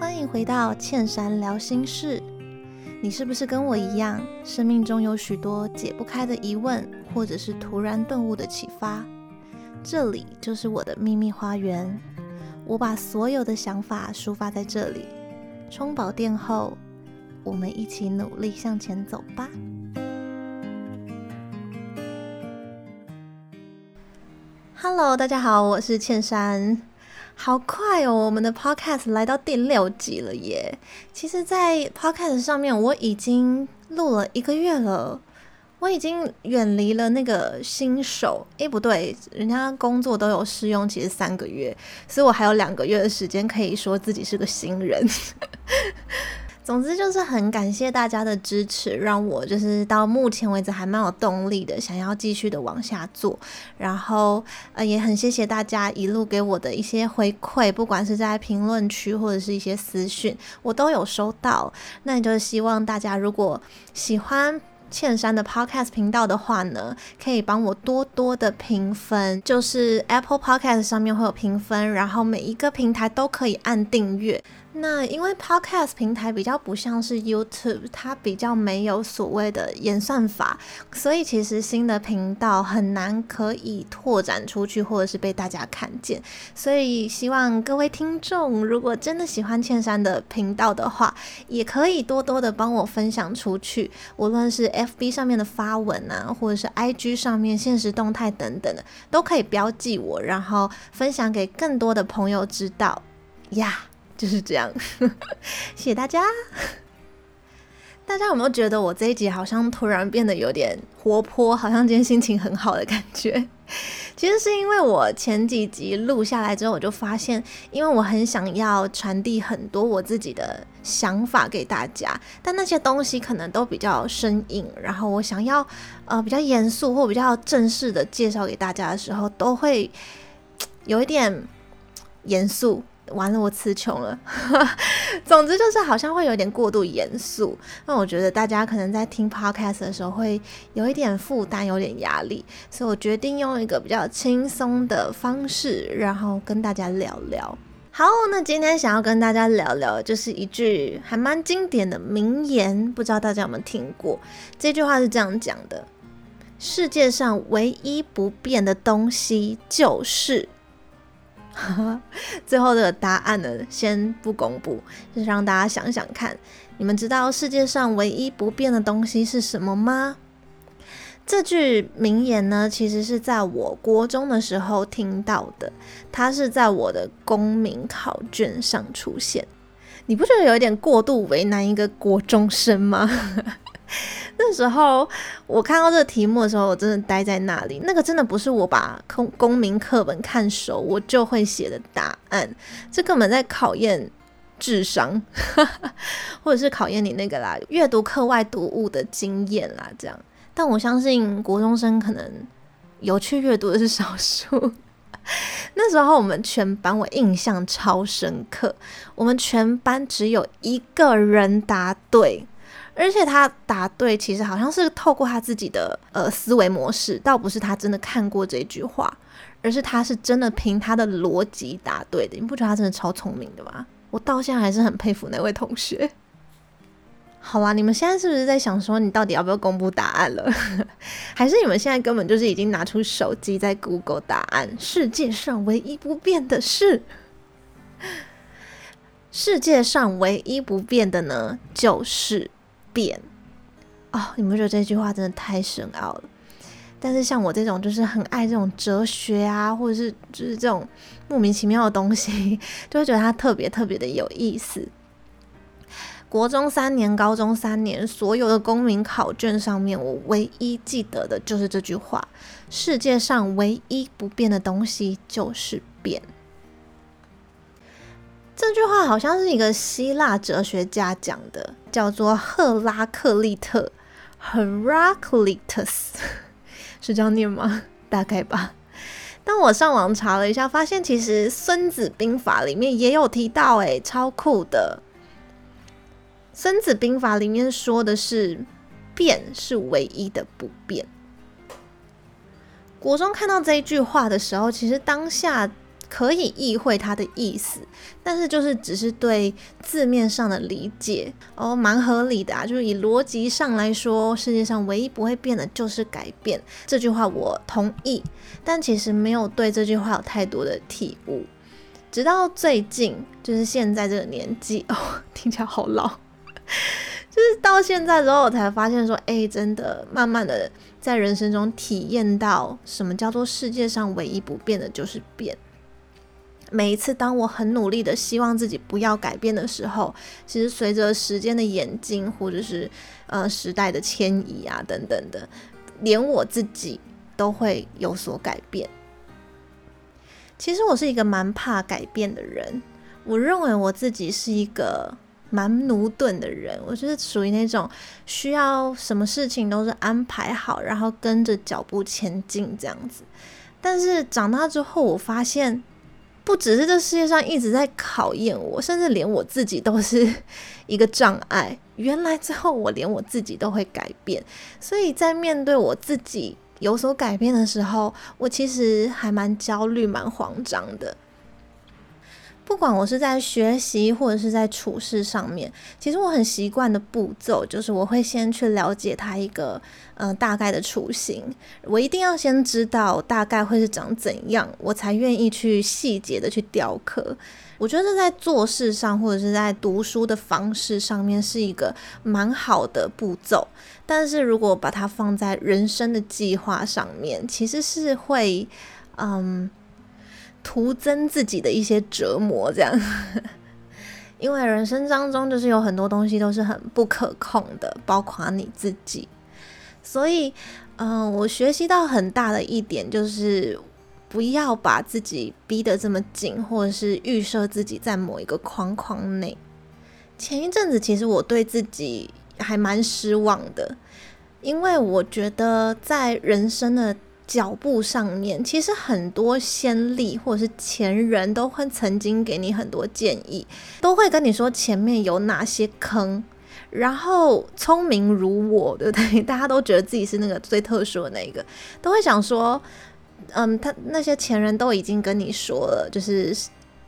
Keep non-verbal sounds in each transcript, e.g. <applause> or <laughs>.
欢迎回到倩珊聊心事。你是不是跟我一样，生命中有许多解不开的疑问，或者是突然顿悟的启发？这里就是我的秘密花园。我把所有的想法抒发在这里。充饱电后，我们一起努力向前走吧。Hello，大家好，我是倩珊。好快哦，我们的 Podcast 来到第六集了耶！其实，在 Podcast 上面我已经录了一个月了，我已经远离了那个新手。诶，不对，人家工作都有试用期三个月，所以我还有两个月的时间可以说自己是个新人。总之就是很感谢大家的支持，让我就是到目前为止还蛮有动力的，想要继续的往下做。然后呃也很谢谢大家一路给我的一些回馈，不管是在评论区或者是一些私讯，我都有收到。那也就是希望大家如果喜欢倩珊的 Podcast 频道的话呢，可以帮我多多的评分，就是 Apple Podcast 上面会有评分，然后每一个平台都可以按订阅。那因为 Podcast 平台比较不像是 YouTube，它比较没有所谓的演算法，所以其实新的频道很难可以拓展出去，或者是被大家看见。所以希望各位听众，如果真的喜欢倩珊的频道的话，也可以多多的帮我分享出去，无论是 FB 上面的发文啊，或者是 IG 上面现实动态等等的，都可以标记我，然后分享给更多的朋友知道呀。就是这样，<laughs> 谢谢大家。大家有没有觉得我这一集好像突然变得有点活泼，好像今天心情很好的感觉？其实是因为我前几集录下来之后，我就发现，因为我很想要传递很多我自己的想法给大家，但那些东西可能都比较生硬，然后我想要呃比较严肃或比较正式的介绍给大家的时候，都会 <tsk> 有一点严肃。完了，我词穷了。<laughs> 总之就是好像会有点过度严肃，那我觉得大家可能在听 podcast 的时候会有一点负担，有点压力，所以我决定用一个比较轻松的方式，然后跟大家聊聊。好，那今天想要跟大家聊聊，就是一句还蛮经典的名言，不知道大家有没有听过？这句话是这样讲的：世界上唯一不变的东西就是。<laughs> 最后的答案呢，先不公布，就是让大家想想看，你们知道世界上唯一不变的东西是什么吗？这句名言呢，其实是在我国中的时候听到的，它是在我的公民考卷上出现。你不觉得有一点过度为难一个国中生吗？<laughs> <laughs> 那时候我看到这个题目的时候，我真的呆在那里。那个真的不是我把公公民课本看熟，我就会写的答案。这根本在考验智商，<laughs> 或者是考验你那个啦，阅读课外读物的经验啦。这样，但我相信国中生可能有去阅读的是少数。<laughs> 那时候我们全班，我印象超深刻，我们全班只有一个人答对。而且他答对，其实好像是透过他自己的呃思维模式，倒不是他真的看过这句话，而是他是真的凭他的逻辑答对的。你不觉得他真的超聪明的吗？我到现在还是很佩服那位同学。好啦，你们现在是不是在想说，你到底要不要公布答案了？<laughs> 还是你们现在根本就是已经拿出手机在 Google 答案？世界上唯一不变的是，世界上唯一不变的呢，就是。变哦，你们觉得这句话真的太深奥了。但是像我这种就是很爱这种哲学啊，或者是就是这种莫名其妙的东西，就会觉得它特别特别的有意思。国中三年、高中三年，所有的公民考卷上面，我唯一记得的就是这句话：世界上唯一不变的东西就是变。这句话好像是一个希腊哲学家讲的，叫做赫拉克利特 （Heraclitus），<laughs> 是这样念吗？<laughs> 大概吧。但我上网查了一下，发现其实《孙子兵法》里面也有提到，诶，超酷的。《孙子兵法》里面说的是“变是唯一的不变”。国中看到这一句话的时候，其实当下。可以意会它的意思，但是就是只是对字面上的理解哦，蛮合理的啊。就是以逻辑上来说，世界上唯一不会变的就是改变，这句话我同意。但其实没有对这句话有太多的体悟，直到最近，就是现在这个年纪 <laughs> 哦，听起来好老，就是到现在之后，我才发现说，哎，真的，慢慢的在人生中体验到什么叫做世界上唯一不变的就是变。每一次当我很努力的希望自己不要改变的时候，其实随着时间的演进，或者是呃时代的迁移啊等等的，连我自己都会有所改变。其实我是一个蛮怕改变的人，我认为我自己是一个蛮駑钝的人，我就是属于那种需要什么事情都是安排好，然后跟着脚步前进这样子。但是长大之后，我发现。不只是这世界上一直在考验我，甚至连我自己都是 <laughs> 一个障碍。原来之后我连我自己都会改变，所以在面对我自己有所改变的时候，我其实还蛮焦虑、蛮慌张的。不管我是在学习或者是在处事上面，其实我很习惯的步骤就是我会先去了解它一个嗯、大概的雏形，我一定要先知道大概会是长怎样，我才愿意去细节的去雕刻。我觉得在做事上或者是在读书的方式上面是一个蛮好的步骤，但是如果把它放在人生的计划上面，其实是会嗯。徒增自己的一些折磨，这样，<laughs> 因为人生当中就是有很多东西都是很不可控的，包括你自己。所以，嗯、我学习到很大的一点就是，不要把自己逼得这么紧，或者是预设自己在某一个框框内。前一阵子，其实我对自己还蛮失望的，因为我觉得在人生的。脚步上面，其实很多先例或者是前人都会曾经给你很多建议，都会跟你说前面有哪些坑。然后聪明如我，对不对？大家都觉得自己是那个最特殊的那一个，都会想说，嗯，他那些前人都已经跟你说了，就是。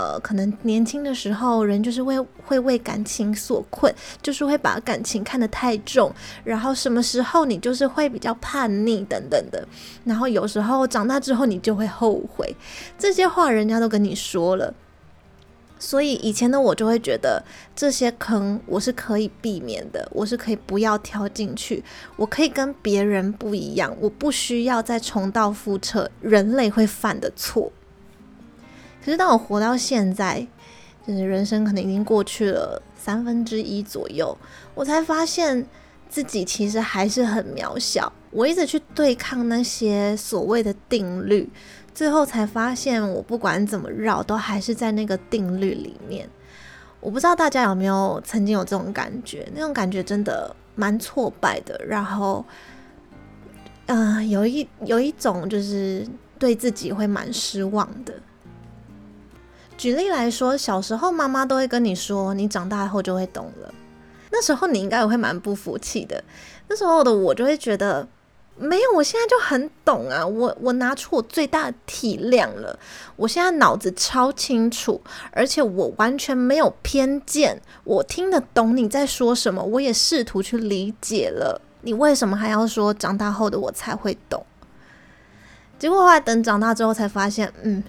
呃，可能年轻的时候，人就是会会为感情所困，就是会把感情看得太重，然后什么时候你就是会比较叛逆等等的，然后有时候长大之后你就会后悔，这些话人家都跟你说了，所以以前的我就会觉得这些坑我是可以避免的，我是可以不要跳进去，我可以跟别人不一样，我不需要再重蹈覆辙人类会犯的错。可是当我活到现在，就是人生可能已经过去了三分之一左右，我才发现自己其实还是很渺小。我一直去对抗那些所谓的定律，最后才发现我不管怎么绕，都还是在那个定律里面。我不知道大家有没有曾经有这种感觉？那种感觉真的蛮挫败的。然后，嗯、呃，有一有一种就是对自己会蛮失望的。举例来说，小时候妈妈都会跟你说，你长大后就会懂了。那时候你应该也会蛮不服气的。那时候的我就会觉得，没有，我现在就很懂啊。我我拿出我最大的体谅了，我现在脑子超清楚，而且我完全没有偏见，我听得懂你在说什么，我也试图去理解了。你为什么还要说长大后的我才会懂？结果后来等长大之后才发现，嗯。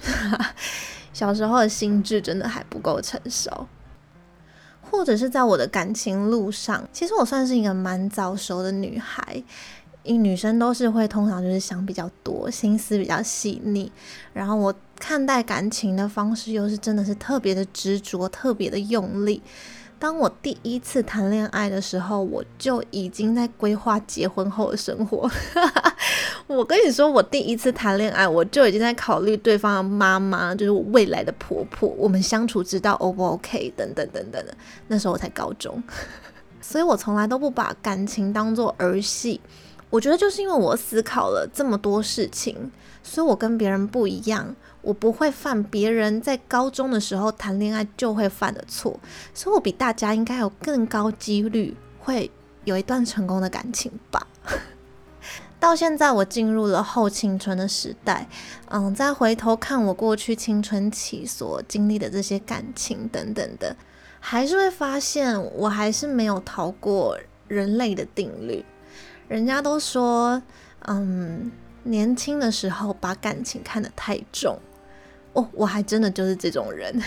小时候的心智真的还不够成熟，或者是在我的感情路上，其实我算是一个蛮早熟的女孩。因女生都是会通常就是想比较多，心思比较细腻，然后我看待感情的方式又是真的是特别的执着，特别的用力。当我第一次谈恋爱的时候，我就已经在规划结婚后的生活。<laughs> 我跟你说，我第一次谈恋爱，我就已经在考虑对方的妈妈，就是我未来的婆婆，我们相处之道 O 不 OK？等等等等的。那时候我才高中，<laughs> 所以我从来都不把感情当做儿戏。我觉得就是因为我思考了这么多事情，所以我跟别人不一样。我不会犯别人在高中的时候谈恋爱就会犯的错，所以我比大家应该有更高几率会有一段成功的感情吧。<laughs> 到现在我进入了后青春的时代，嗯，再回头看我过去青春期所经历的这些感情等等的，还是会发现我还是没有逃过人类的定律。人家都说，嗯，年轻的时候把感情看得太重，哦，我还真的就是这种人。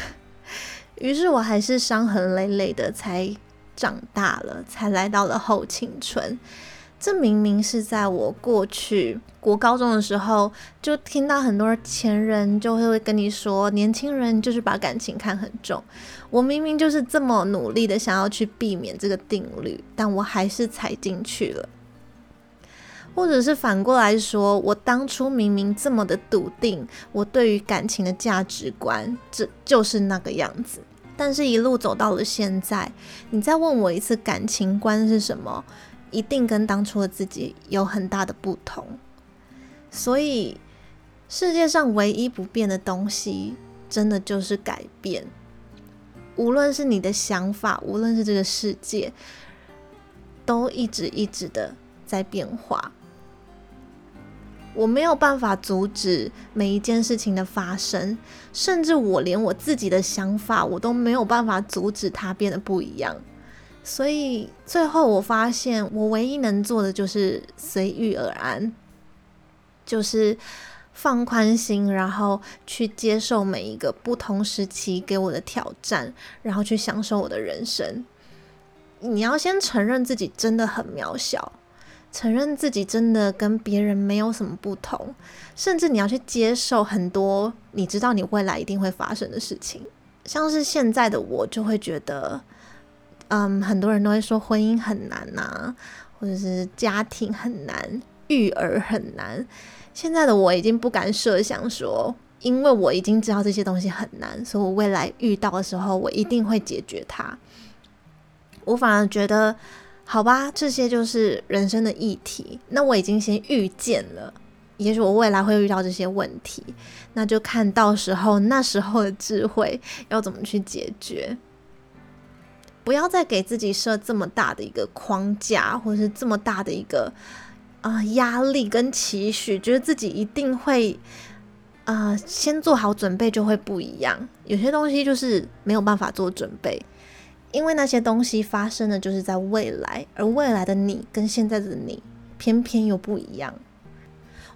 <laughs> 于是我还是伤痕累累的才长大了，才来到了后青春。这明明是在我过去国高中的时候，就听到很多前人就会跟你说，年轻人就是把感情看很重。我明明就是这么努力的想要去避免这个定律，但我还是踩进去了。或者是反过来说，我当初明明这么的笃定，我对于感情的价值观，这就是那个样子。但是，一路走到了现在，你再问我一次，感情观是什么？一定跟当初的自己有很大的不同。所以，世界上唯一不变的东西，真的就是改变。无论是你的想法，无论是这个世界，都一直一直的在变化。我没有办法阻止每一件事情的发生，甚至我连我自己的想法，我都没有办法阻止它变得不一样。所以最后我发现，我唯一能做的就是随遇而安，就是放宽心，然后去接受每一个不同时期给我的挑战，然后去享受我的人生。你要先承认自己真的很渺小。承认自己真的跟别人没有什么不同，甚至你要去接受很多你知道你未来一定会发生的事情。像是现在的我就会觉得，嗯，很多人都会说婚姻很难呐，或者是家庭很难，育儿很难。现在的我已经不敢设想说，因为我已经知道这些东西很难，所以我未来遇到的时候，我一定会解决它。我反而觉得。好吧，这些就是人生的议题。那我已经先预见了，也许我未来会遇到这些问题，那就看到时候那时候的智慧要怎么去解决。不要再给自己设这么大的一个框架，或者是这么大的一个啊、压力跟期许，觉得自己一定会啊、先做好准备就会不一样。有些东西就是没有办法做准备。因为那些东西发生的就是在未来，而未来的你跟现在的你偏偏又不一样。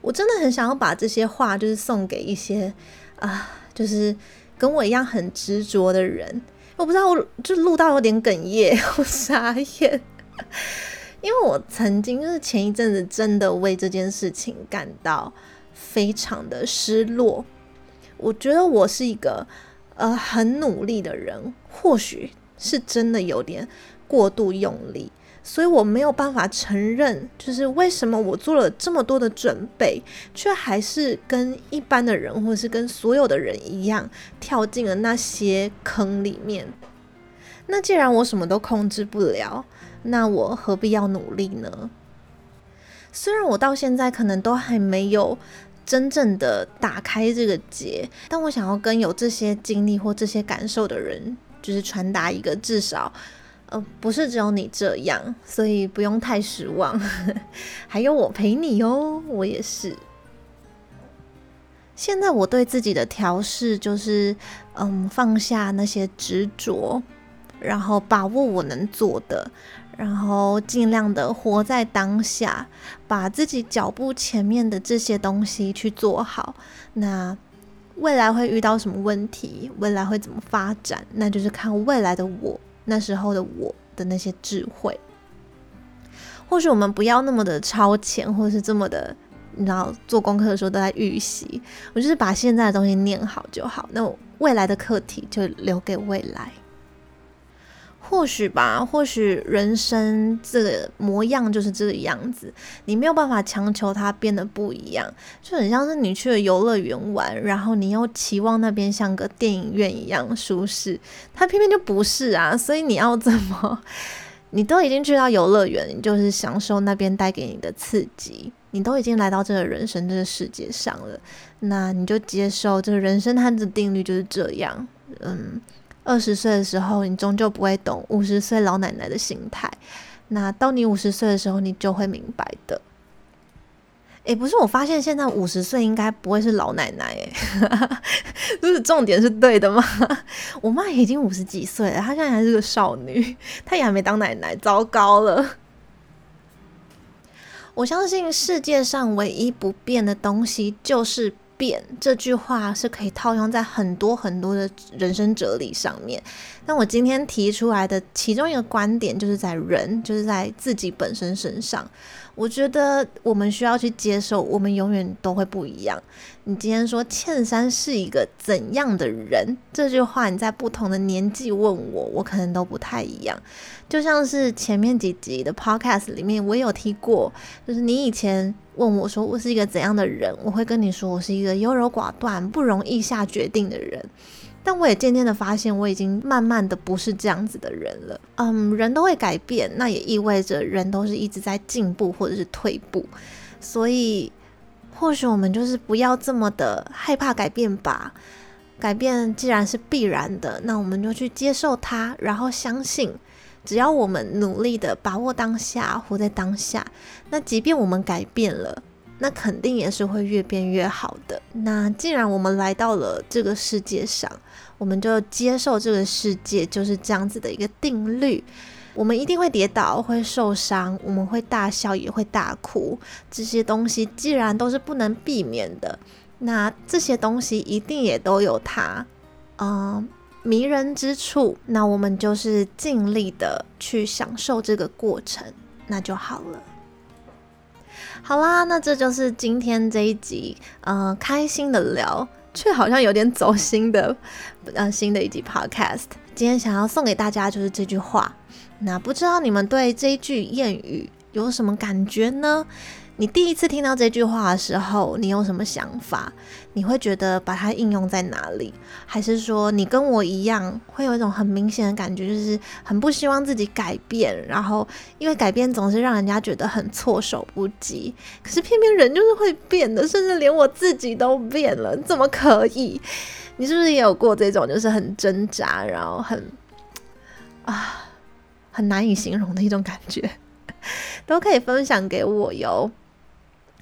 我真的很想要把这些话，就是送给一些啊，就是跟我一样很执着的人。我不知道，我就录到有点哽咽，我傻眼。因为我曾经就是前一阵子真的为这件事情感到非常的失落。我觉得我是一个呃很努力的人，或许。是真的有点过度用力，所以我没有办法承认，就是为什么我做了这么多的准备，却还是跟一般的人，或者是跟所有的人一样，跳进了那些坑里面。那既然我什么都控制不了，那我何必要努力呢？虽然我到现在可能都还没有真正的打开这个结，但我想要跟有这些经历或这些感受的人。就是传达一个，至少，呃，不是只有你这样，所以不用太失望。<laughs> 还有我陪你哦，我也是。现在我对自己的调试就是，嗯，放下那些执着，然后把握我能做的，然后尽量的活在当下，把自己脚步前面的这些东西去做好。那。未来会遇到什么问题？未来会怎么发展？那就是看未来的我，那时候的我的那些智慧。或许我们不要那么的超前，或者是这么的，你知道，做功课的时候都在预习。我就是把现在的东西念好就好。那未来的课题就留给未来。或许吧，或许人生这个模样就是这个样子，你没有办法强求它变得不一样，就很像是你去了游乐园玩，然后你又期望那边像个电影院一样舒适，它偏偏就不是啊，所以你要怎么？<laughs> 你都已经去到游乐园，你就是享受那边带给你的刺激，你都已经来到这个人生这个世界上了，那你就接受这个人生它的定律就是这样，嗯。二十岁的时候，你终究不会懂五十岁老奶奶的心态。那到你五十岁的时候，你就会明白的。诶，不是，我发现现在五十岁应该不会是老奶奶，诶，<laughs> 就是重点是对的吗？<laughs> 我妈已经五十几岁了，她现在还是个少女，她也还没当奶奶，糟糕了。我相信世界上唯一不变的东西就是变，这句话是可以套用在很多很多的人生哲理上面。那我今天提出来的其中一个观点，就是在人，就是在自己本身身上。我觉得我们需要去接受，我们永远都会不一样。你今天说茜珊是一个怎样的人？这句话你在不同的年纪问我，我可能都不太一样。就像是前面几集的 podcast 里面，我也有提过，就是你以前问我说我是一个怎样的人，我会跟你说我是一个优柔寡断、不容易下决定的人。但我也渐渐的发现，我已经慢慢的不是这样子的人了。嗯，人都会改变，那也意味着人都是一直在进步或者是退步。所以，或许我们就是不要这么的害怕改变吧。改变既然是必然的，那我们就去接受它，然后相信，只要我们努力的把握当下，活在当下，那即便我们改变了。那肯定也是会越变越好的。那既然我们来到了这个世界上，我们就接受这个世界就是这样子的一个定律。我们一定会跌倒，会受伤，我们会大笑，也会大哭。这些东西既然都是不能避免的，那这些东西一定也都有它，嗯，迷人之处。那我们就是尽力的去享受这个过程，那就好了。好啦，那这就是今天这一集，呃，开心的聊，却好像有点走心的，呃，新的一集 Podcast。今天想要送给大家就是这句话，那不知道你们对这一句谚语有什么感觉呢？你第一次听到这句话的时候，你有什么想法？你会觉得把它应用在哪里？还是说你跟我一样，会有一种很明显的感觉，就是很不希望自己改变，然后因为改变总是让人家觉得很措手不及。可是偏偏人就是会变的，甚至连我自己都变了，怎么可以？你是不是也有过这种，就是很挣扎，然后很啊，很难以形容的一种感觉？都可以分享给我哟。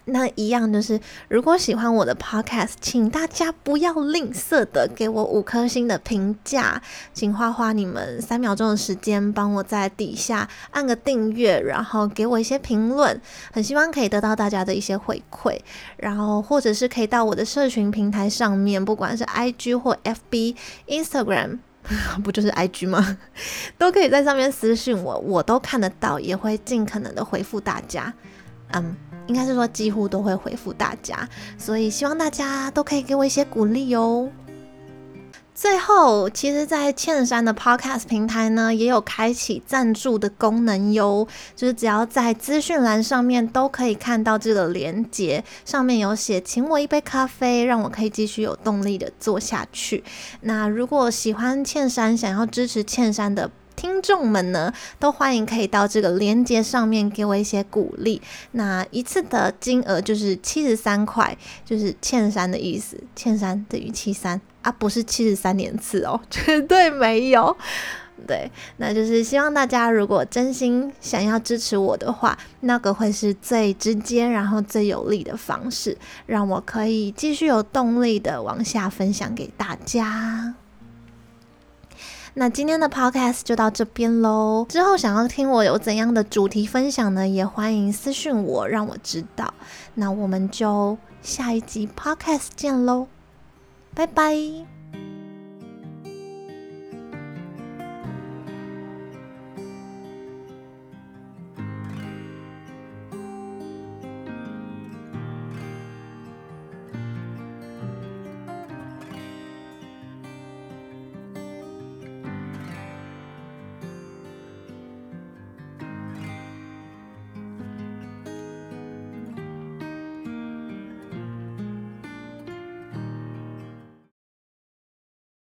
那一样就是，如果喜欢我的 podcast，请大家不要吝啬的给我五颗星的评价，请花花你们三秒钟的时间，帮我在底下按个订阅，然后给我一些评论，很希望可以得到大家的一些回馈，然后或者是可以到我的社群平台上面，不管是 IG 或 FB、Instagram，<laughs> 不就是 IG 吗？都可以在上面私信我，我都看得到，也会尽可能的回复大家。嗯。应该是说几乎都会回复大家，所以希望大家都可以给我一些鼓励哟。最后，其实，在倩珊的 Podcast 平台呢，也有开启赞助的功能哟，就是只要在资讯栏上面都可以看到这个连接，上面有写请我一杯咖啡，让我可以继续有动力的做下去。那如果喜欢倩珊，想要支持倩珊的。听众们呢，都欢迎可以到这个链接上面给我一些鼓励。那一次的金额就是七十三块，就是欠三的意思，欠三等于七三啊，不是七十三连次哦，<laughs> 绝对没有。对，那就是希望大家如果真心想要支持我的话，那个会是最直接然后最有力的方式，让我可以继续有动力的往下分享给大家。那今天的 podcast 就到这边喽。之后想要听我有怎样的主题分享呢？也欢迎私讯我，让我知道。那我们就下一集 podcast 见喽，拜拜。